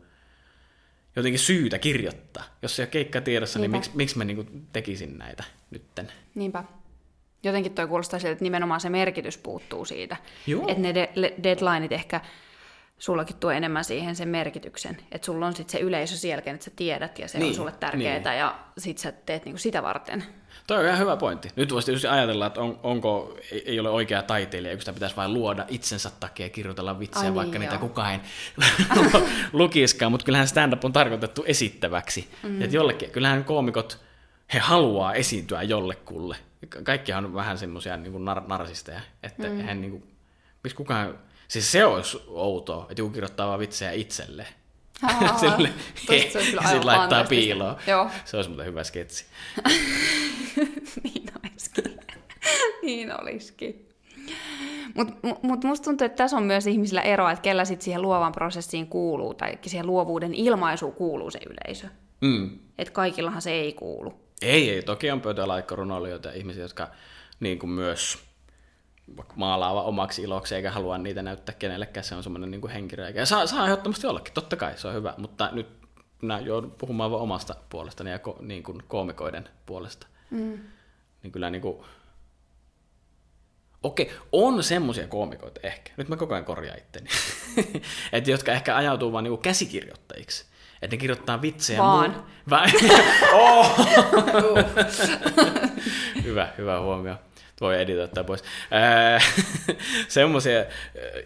jotenkin syytä kirjoittaa. Jos se ei ole keikka tiedossa, niin Niinpä. niin miksi, miksi mä niin kuin tekisin näitä nytten? Niinpä. Jotenkin toi kuulostaa siltä, että nimenomaan se merkitys puuttuu siitä. Joo. Että ne de- deadlineit ehkä sullakin tuo enemmän siihen sen merkityksen. Että sulla on sitten se yleisö siellä, että sä tiedät, ja se niin, on sulle tärkeää, niin. ja sit sä teet niinku sitä varten. Toi on ihan hyvä pointti. Nyt voisi tietysti ajatella, että on, onko, ei ole oikea taiteilija, kun sitä pitäisi vain luoda itsensä takia ja kirjoitella vitsejä, Ai vaikka niin, niitä joo. kukaan ei lukiskaan, mutta kyllähän stand-up on tarkoitettu esittäväksi. Mm. Että jollekin, kyllähän koomikot, he haluaa esiintyä jollekulle. Kaikkihan on vähän semmoisia niin nar- narsisteja, että mm. hän niin kuin, missä kukaan, siis se olisi outoa, että joku kirjoittaa vaan vitsejä itselle. Sille, he, se sitten laittaa piiloon. Joo. Se olisi muuten hyvä sketsi. niin olisikin. niin olisikin. Mutta mut musta tuntuu, että tässä on myös ihmisillä eroa, että kellä sitten siihen luovan prosessiin kuuluu, tai siihen luovuuden ilmaisuun kuuluu se yleisö. Mm. Että kaikillahan se ei kuulu. Ei, ei. Toki on pöytälaikkorunoilijoita ihmisiä, jotka niin kuin myös maalaava omaksi iloksi, eikä halua niitä näyttää kenellekään, se on semmoinen niin henkireikä. Ja saa, saa ehdottomasti ollakin, totta kai, se on hyvä, mutta nyt minä joudun puhumaan vain omasta puolestani ja ko, niin kuin koomikoiden puolesta. Mm. Niin kyllä niin kuin, okei, on semmoisia koomikoita ehkä, nyt mä koko ajan korjaan itteni, että jotka ehkä ajautuu vaan niin käsikirjoittajiksi. Että ne kirjoittaa vitsejä. Vaan. Muu... oh! hyvä, hyvä huomio voi editoittaa pois. Semmoisia,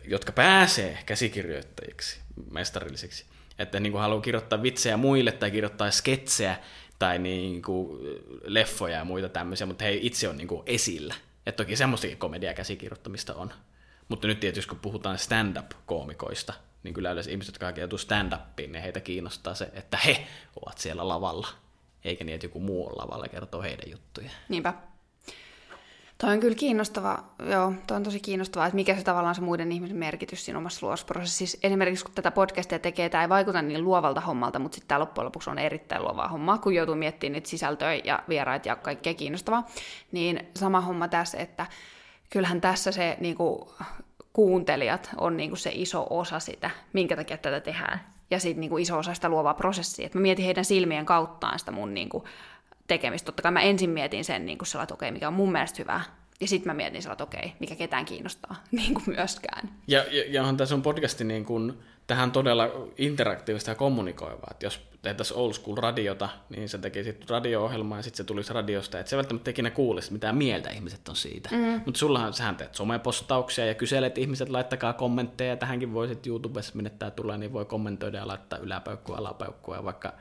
jotka pääsee käsikirjoittajiksi, mestarillisiksi. Että niin kuin haluaa kirjoittaa vitsejä muille tai kirjoittaa sketsejä tai niin kuin leffoja ja muita tämmöisiä, mutta he itse on niin kuin esillä. että toki semmoistakin komediakäsikirjoittamista on. Mutta nyt tietysti kun puhutaan stand-up-koomikoista, niin kyllä yleensä ihmiset, jotka hakeutuu stand-upiin, niin heitä kiinnostaa se, että he ovat siellä lavalla, eikä niin, että joku muu on lavalla kertoo heidän juttuja. Niinpä. Toi on kyllä kiinnostava, joo, toi on tosi kiinnostavaa, että mikä se tavallaan se muiden ihmisen merkitys siinä omassa luosprosessissa. Esimerkiksi kun tätä podcastia tekee, tämä ei vaikuta niin luovalta hommalta, mutta sitten tämä loppujen lopuksi on erittäin luovaa hommaa, kun joutuu miettimään niitä sisältöjä ja vieraita ja kaikkea kiinnostavaa. Niin sama homma tässä, että kyllähän tässä se niin kuin, kuuntelijat on niin kuin se iso osa sitä, minkä takia tätä tehdään. Ja sitten niin iso osa sitä luovaa prosessia. Et mä mietin heidän silmien kauttaan sitä mun niin kuin, tekemistä. Totta kai mä ensin mietin sen niin kuin että okei, mikä on mun mielestä hyvää. Ja sitten mä mietin sellainen, että okei, mikä ketään kiinnostaa, niin kuin myöskään. Ja, ja, ja onhan tässä on podcasti niin kuin, tähän todella interaktiivista ja kommunikoivaa. Että jos tehtäisiin old school radiota, niin se teki sitten radio-ohjelmaa ja sitten se tulisi radiosta. Että se välttämättä ikinä kuulisi, mitä mieltä ihmiset on siitä. Mm. Mutta sullahan sähän teet somepostauksia ja kyselet ihmiset, laittakaa kommentteja. Tähänkin voisit YouTubessa, minne tämä tulee, niin voi kommentoida ja laittaa yläpeukkua, alapeukkua ja vaikka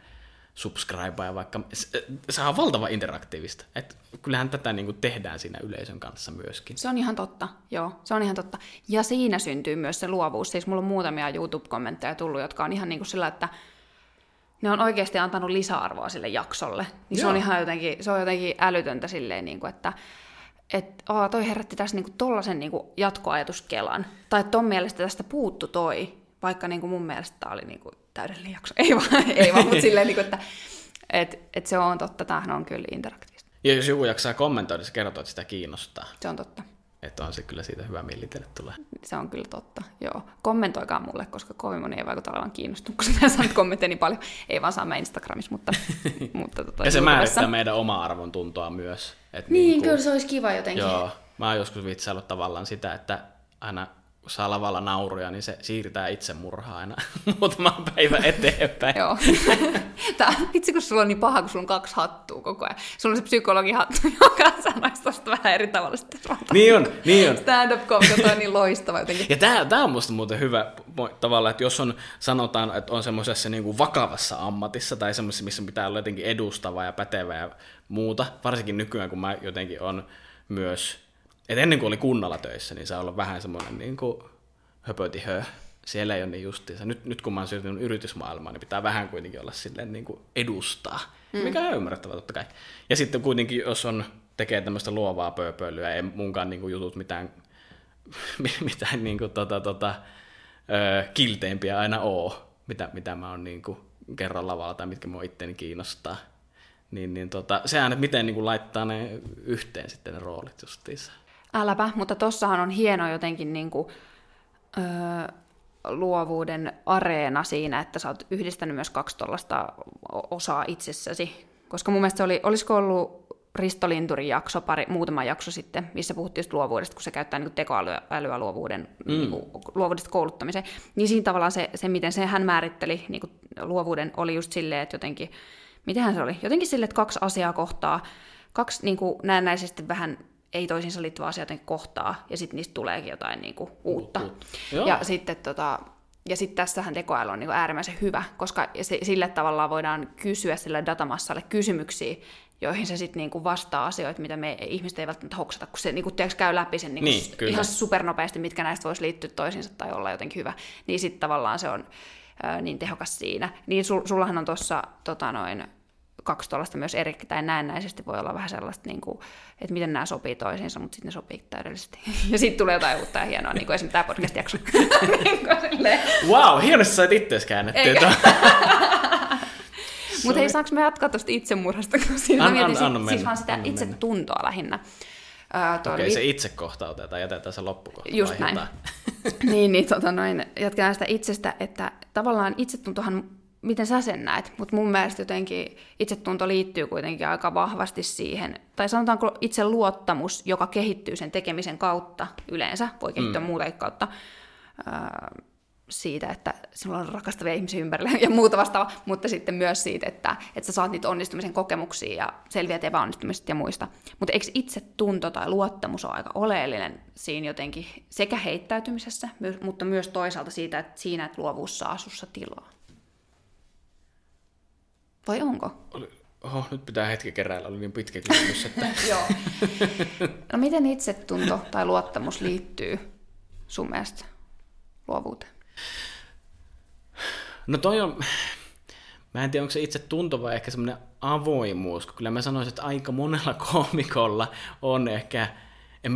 subscribea ja vaikka, se on valtava interaktiivista. Et kyllähän tätä niin kuin tehdään siinä yleisön kanssa myöskin. Se on ihan totta, joo, se on ihan totta. Ja siinä syntyy myös se luovuus. Siis mulla on muutamia YouTube-kommentteja tullut, jotka on ihan niin kuin sillä, että ne on oikeasti antanut lisäarvoa sille jaksolle. Niin se on ihan jotenkin, se on jotenkin älytöntä silleen, niin kuin, että että oh, toi herätti tässä niinku tollasen niinku jatkoajatuskelan. Tai että ton mielestä tästä puuttu toi, vaikka niinku mun mielestä tämä oli niinku täydellinen jakso. Ei vaan, ei vaan mutta silleen, niin että et, et se on totta, tämähän on kyllä interaktiivista. Ja jos joku jaksaa kommentoida, se kertoo, että sitä kiinnostaa. Se on totta. Että on se kyllä siitä hyvä millitelle tulee. Se on kyllä totta, joo. Kommentoikaa mulle, koska kovin moni ei vaikuta olevan kiinnostunut, kun sinä saat kommentteja niin paljon. Ei vaan saa mä Instagramissa, mutta... mutta tota, ja se määrittää meidän oma arvon tuntoa myös. Että niin, niin kuin, kyllä se olisi kiva jotenkin. Joo, mä oon joskus vitsaillut tavallaan sitä, että aina kun saa lavalla nauruja, niin se siirtää itsemurhaa aina muutaman päivän eteenpäin. Joo. Tää, vitsi, kun sulla on niin paha, kun sulla on kaksi hattua koko ajan. Sulla on se psykologi hattu, joka sanoisi tuosta vähän eri tavalla sitten. Niin on, niin on. Stand-up on niin loistava jotenkin. Ja tämä, tämä on musta muuten hyvä tavalla, että jos on, sanotaan, että on semmoisessa niin kuin vakavassa ammatissa tai semmoisessa, missä pitää olla jotenkin edustava ja pätevä ja muuta, varsinkin nykyään, kun mä jotenkin on myös et ennen kuin oli kunnalla töissä, niin saa olla vähän semmoinen niin kuin höpötihö. Siellä ei ole niin justiinsa. Nyt, nyt kun mä oon siirtynyt yritysmaailmaan, niin pitää vähän kuitenkin olla silleen niin kuin edustaa, mm. mikä on ymmärrettävä totta kai. Ja sitten kuitenkin, jos on tekee tämmöistä luovaa pööpöilyä, ei munkaan niin kuin jutut mitään, mitään niin kuin, tota, tota, ö, kilteimpiä aina oo, mitä, mitä mä oon niin kuin kerran lavalla tai mitkä mua itteni kiinnostaa. Niin, niin tota, sehän, että miten niin kuin laittaa ne yhteen sitten ne roolit justiinsa. Äläpä, mutta tossahan on hieno jotenkin niin kuin, öö, luovuuden areena siinä, että sä oot yhdistänyt myös kaksi tuollaista osaa itsessäsi. Koska mun mielestä se oli, olisiko ollut Risto Linturin jakso, pari, muutama jakso sitten, missä puhuttiin just luovuudesta, kun se käyttää niin tekoälyä älyä luovuuden, mm. niin kuin, luovuudesta kouluttamiseen. Niin siinä tavallaan se, se miten se hän määritteli niin kuin luovuuden, oli just silleen, että jotenkin, mitenhän se oli? Jotenkin silleen, että kaksi asiaa kohtaa, kaksi niin kuin näennäisesti vähän ei toisiinsa liittyvää asiaa kohtaa, ja sitten niistä tuleekin jotain niin kuin, uutta. uutta. Ja sitten tota, ja sitten tässähän tekoäly on niin äärimmäisen hyvä, koska sille tavallaan voidaan kysyä sille datamassalle kysymyksiä, joihin se sitten niinku vastaa asioita, mitä me ihmiset eivät välttämättä hoksata, kun se niinku, tiedätkö, käy läpi sen niinku niin, ihan supernopeasti, mitkä näistä voisi liittyä toisiinsa tai olla jotenkin hyvä. Niin sitten tavallaan se on ää, niin tehokas siinä. Niin sul, sullahan on tuossa tota noin, kaksi tuollaista myös erittäin näennäisesti voi olla vähän sellaista, niin kuin, että miten nämä sopii toisiinsa, mutta sitten ne sopii täydellisesti. Ja sitten tulee jotain uutta ja hienoa, niin kuin esimerkiksi tämä podcast-jakso. niin wow, hienosti sait itseäsi käännettyä. Mutta hei, saanko me jatkaa tuosta itsemurhasta, kun siinä an, mietin, an, an, siis vaan sitä itsetuntoa lähinnä. Okei, okay, li- se itsekohta otetaan, jätetään se loppukohta. Just näin. niin, niin tota noin, jatketaan sitä itsestä, että tavallaan itsetuntohan miten sä sen näet, mutta mun mielestä jotenkin itsetunto liittyy kuitenkin aika vahvasti siihen, tai sanotaanko itse luottamus, joka kehittyy sen tekemisen kautta yleensä, voi kehittyä mm. muuta kautta, siitä, että sinulla on rakastavia ihmisiä ympärillä ja muuta vastaavaa, mutta sitten myös siitä, että, että sä saat niitä onnistumisen kokemuksia ja selviät epäonnistumisista ja muista. Mutta eikö itse tunto tai luottamus ole aika oleellinen siinä jotenkin sekä heittäytymisessä, mutta myös toisaalta siitä, että siinä, että luovuus saa sussa tilaa? Vai onko? Oli, oho, nyt pitää hetki keräillä, oli niin pitkä kysymys. Että... Joo. No miten itsetunto tai luottamus liittyy sun mielestä luovuuteen? No toi on, mä en tiedä onko se itse tunto vai ehkä semmoinen avoimuus, kun kyllä mä sanoisin, että aika monella komikolla on ehkä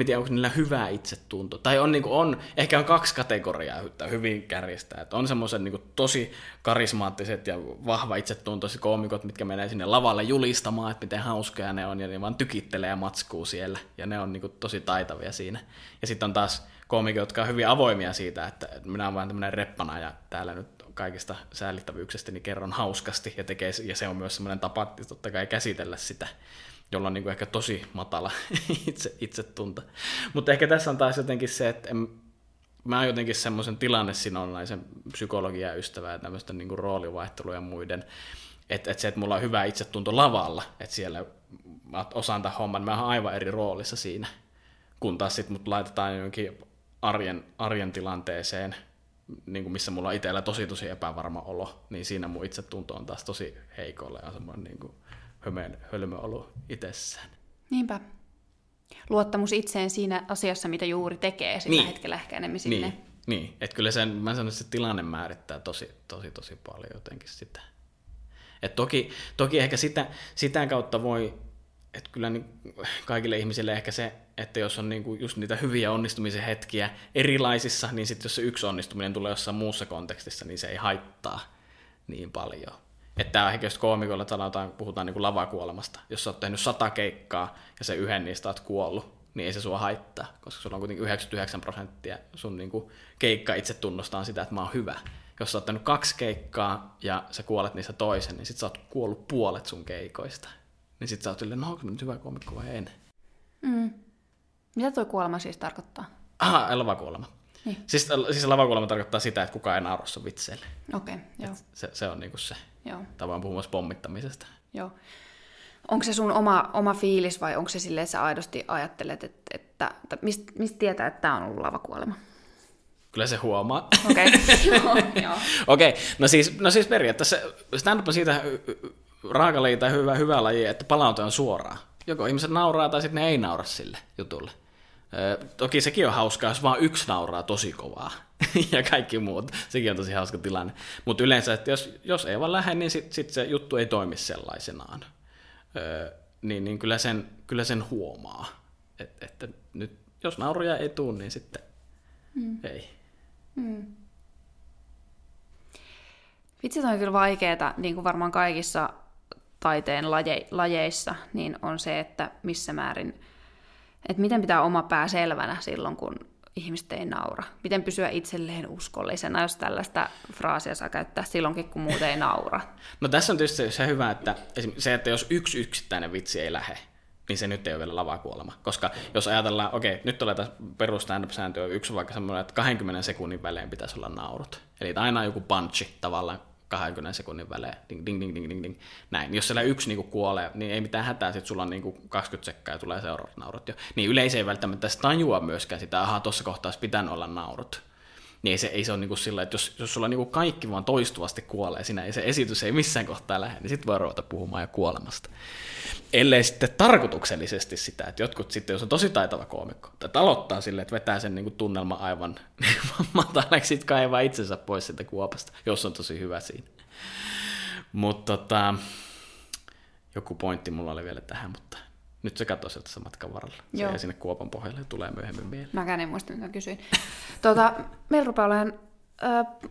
en tiedä, onko niillä hyvää itsetunto. Tai on, niin kuin, on, ehkä on kaksi kategoriaa hyvin kärjestää. Että on semmoiset niin tosi karismaattiset ja vahva itsetuntoiset koomikot, mitkä menee sinne lavalle julistamaan, että miten hauskoja ne on, ja ne vaan tykittelee ja matskuu siellä. Ja ne on niin kuin, tosi taitavia siinä. Ja sitten on taas koomikot, jotka on hyvin avoimia siitä, että minä olen vain tämmöinen reppana ja täällä nyt kaikista säällittävyyksestä niin kerron hauskasti ja, tekee, ja se on myös semmoinen tapa totta kai käsitellä sitä jolla on niin kuin ehkä tosi matala itse, itsetunto. Mutta ehkä tässä on taas jotenkin se, että en, mä oon jotenkin semmoisen tilannesinonnaisen psykologian ystävä ja tämmöistä niin roolivaihtelua ja muiden, että et se, että mulla on hyvä itsetunto lavalla, että siellä mä osaan tämän homman, mä oon aivan eri roolissa siinä, kun taas sitten mut laitetaan jonkin arjen, arjen tilanteeseen, niin kuin missä mulla on itsellä tosi tosi epävarma olo, niin siinä mun itsetunto on taas tosi heikolla ja semmoinen niin kuin hömön, hölmö ollut itsessään. Niinpä. Luottamus itseen siinä asiassa, mitä juuri tekee sillä niin. hetkellä ehkä enemmän sinne. Niin, niin. että kyllä sen, mä sanon, että se tilanne määrittää tosi, tosi, tosi paljon jotenkin sitä. Et toki, toki ehkä sitä, sitä kautta voi, että kyllä niin kaikille ihmisille ehkä se, että jos on niinku just niitä hyviä onnistumisen hetkiä erilaisissa, niin sitten jos se yksi onnistuminen tulee jossain muussa kontekstissa, niin se ei haittaa niin paljon. Että tämä ehkä just koomikolla sanotaan, puhutaan niin kuin lavakuolemasta. Jos sä oot tehnyt sata keikkaa ja se yhden niistä oot kuollut, niin ei se sua haittaa, koska sulla on kuitenkin 99 prosenttia sun niin kuin keikka itse tunnustaa sitä, että mä oon hyvä. Jos sä oot tehnyt kaksi keikkaa ja sä kuolet niistä toisen, niin sit sä oot kuollut puolet sun keikoista. Niin sit sä oot silleen, no onko nyt hyvä koomikko vai en? Mm. Mitä tuo kuolema siis tarkoittaa? Aha, lavakuolema. Niin. Siis, siis lavakuolema tarkoittaa sitä, että kukaan ei naurossa vitseille. Okei, okay, joo. se, se on niinku se. Joo. Tavan puhumassa pommittamisesta. Joo. Onko se sun oma, oma fiilis vai onko se silleen, että sä aidosti ajattelet, että, että, että mistä mist tietää, että tämä on ollut lavakuolema? Kyllä se huomaa. Okei, okay. Okei, okay. no, siis, no siis periaatteessa stand-up on siitä raakalaji tai hyvä, hyvä laji, että palaute on suoraa. Joko ihmiset nauraa tai sitten ne ei naura sille jutulle. Toki sekin on hauskaa, jos vaan yksi nauraa tosi kovaa ja kaikki muut. Sekin on tosi hauska tilanne. Mutta yleensä, että jos, jos ei vaan lähde, niin sitten sit se juttu ei toimi sellaisenaan. Öö, niin, niin kyllä, sen, kyllä sen huomaa. Et, että nyt, jos nauruja ei tule, niin sitten mm. ei. Mm. Vitsit on kyllä vaikeaa, niin kuin varmaan kaikissa taiteen laje, lajeissa, niin on se, että missä määrin – että miten pitää oma pää selvänä silloin, kun ihmiset ei naura. Miten pysyä itselleen uskollisena, jos tällaista fraasia saa käyttää silloinkin, kun muut ei naura. No tässä on tietysti se hyvä, että se, että jos yksi yksittäinen vitsi ei lähe, niin se nyt ei ole vielä lavakuolema. Koska jos ajatellaan, okei, nyt tulee tässä perus stand-up-sääntö, yksi vaikka semmoinen, että 20 sekunnin välein pitäisi olla naurut. Eli aina on joku punchi tavallaan 20 sekunnin välein, ding, ding, ding, ding, ding, ding. näin. Jos siellä yksi niinku kuolee, niin ei mitään hätää, sitten sulla on niinku 20 sekkaa ja tulee seuraavat naurut jo. Niin yleisö ei välttämättä tajua myöskään sitä, ahaa, tuossa kohtaa olisi pitänyt olla naurut niin ei se, ei se ole niin sillä, että jos, jos sulla niin kaikki vaan toistuvasti kuolee sinä, ja se esitys ei missään kohtaa lähde, niin sitten voi ruveta puhumaan jo kuolemasta. Ellei sitten tarkoituksellisesti sitä, että jotkut sitten, jos on tosi taitava koomikko, että aloittaa silleen, että vetää sen niin tunnelma aivan matalaksi, sitten kaivaa itsensä pois siitä kuopasta, jos on tosi hyvä siinä. Mutta tota, joku pointti mulla oli vielä tähän, mutta nyt se katsoi sieltä matkan varrella. Se Joo. sinne kuopan pohjalle ja tulee myöhemmin mieleen. Mäkään en muista, mitä kysyin. tuota, meillä rupeaa olemaan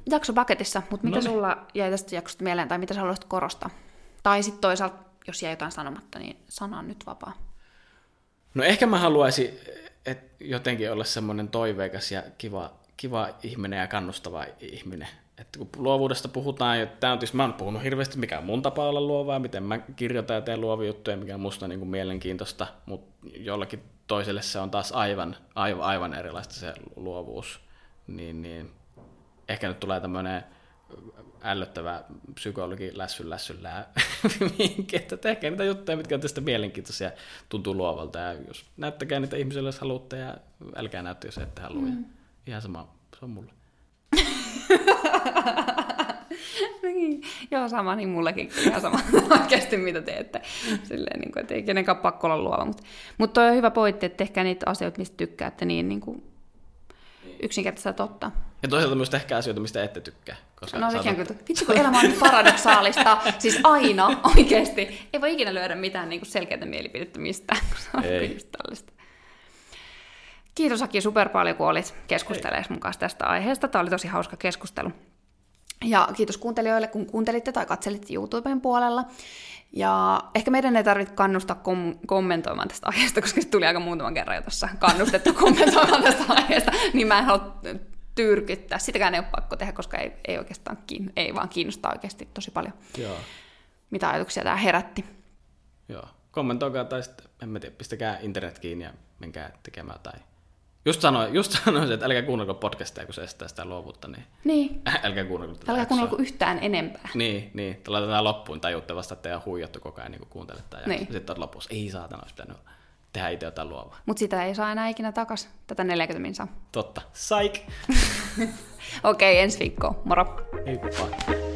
jakso paketissa, mutta mikä Noniin. sulla jäi tästä jaksosta mieleen, tai mitä sä haluaisit korostaa? Tai sitten toisaalta, jos jäi jotain sanomatta, niin sana on nyt vapaa. No ehkä mä haluaisin et jotenkin olla semmoinen toiveikas ja kiva, kiva ihminen ja kannustava ihminen että kun luovuudesta puhutaan, ja tämä on tietysti, mä oon puhunut hirveästi, mikä on mun tapa olla luovaa, miten mä kirjoitan ja teen luovia juttuja, mikä on musta niin kuin mielenkiintoista, mutta jollakin toiselle se on taas aivan, aivan, aivan erilaista se luovuus. Niin, niin ehkä nyt tulee tämmöinen ällöttävä psykologi lässyn lässyllä vinkki, että tehkää niitä juttuja, mitkä on tästä mielenkiintoisia, tuntuu luovalta, ja jos näyttäkää niitä ihmisille, jos haluatte, ja älkää näyttää, jos ette halua. Mm. Ihan sama, se on mulle. Niin, joo, sama, niin mullekin ihan sama oikeasti, mitä teette. Silleen, niin kuin, että ei kenenkään pakko olla luova. Mutta, mutta on hyvä pointti, että tehkää niitä asioita, mistä tykkäätte, niin, niin kuin yksinkertaista totta. Ja toisaalta myös tehkää asioita, mistä ette tykkää. Koska no sekin kyllä. Vitsi, kun elämä on niin paradoksaalista. siis aina oikeasti. Ei voi ikinä löydä mitään niin selkeää mielipidettä mistään. Ei. tällaista. Kiitos Aki super paljon, kun olit keskustelemaan mukaan tästä aiheesta. Tämä oli tosi hauska keskustelu. Ja kiitos kuuntelijoille, kun kuuntelitte tai katselitte YouTuben puolella. Ja ehkä meidän ei tarvitse kannustaa kom- kommentoimaan tästä aiheesta, koska se tuli aika muutaman kerran jo tuossa kannustettu kommentoimaan tästä aiheesta, niin mä en halua tyrkyttää. Sitäkään ei ole pakko tehdä, koska ei, ei oikeastaan kiin- ei vaan kiinnostaa oikeasti tosi paljon, Joo. mitä ajatuksia tämä herätti. Joo, kommentoikaa tai sitten, en mä tiedä, pistäkää internet kiinni ja menkää tekemään tai Just sanoin, just sanoin että älkää kuunnelko podcastia, kun se estää sitä luovuutta. Niin, niin. älkää kuunnelko tätä Älkää kuunnelko yhtään enempää. Niin, niin. Laitetaan loppuun, tajutte vasta, että teidän huijattu koko ajan niin kuuntelette. Ja niin. sitten lopussa, ei saatana, olisi pitänyt tehdä itse jotain luovaa. Mutta sitä ei saa enää ikinä takas, tätä 40 minsaa. Totta. Saik! Okei, okay, ensi viikko. Moro! Heippa!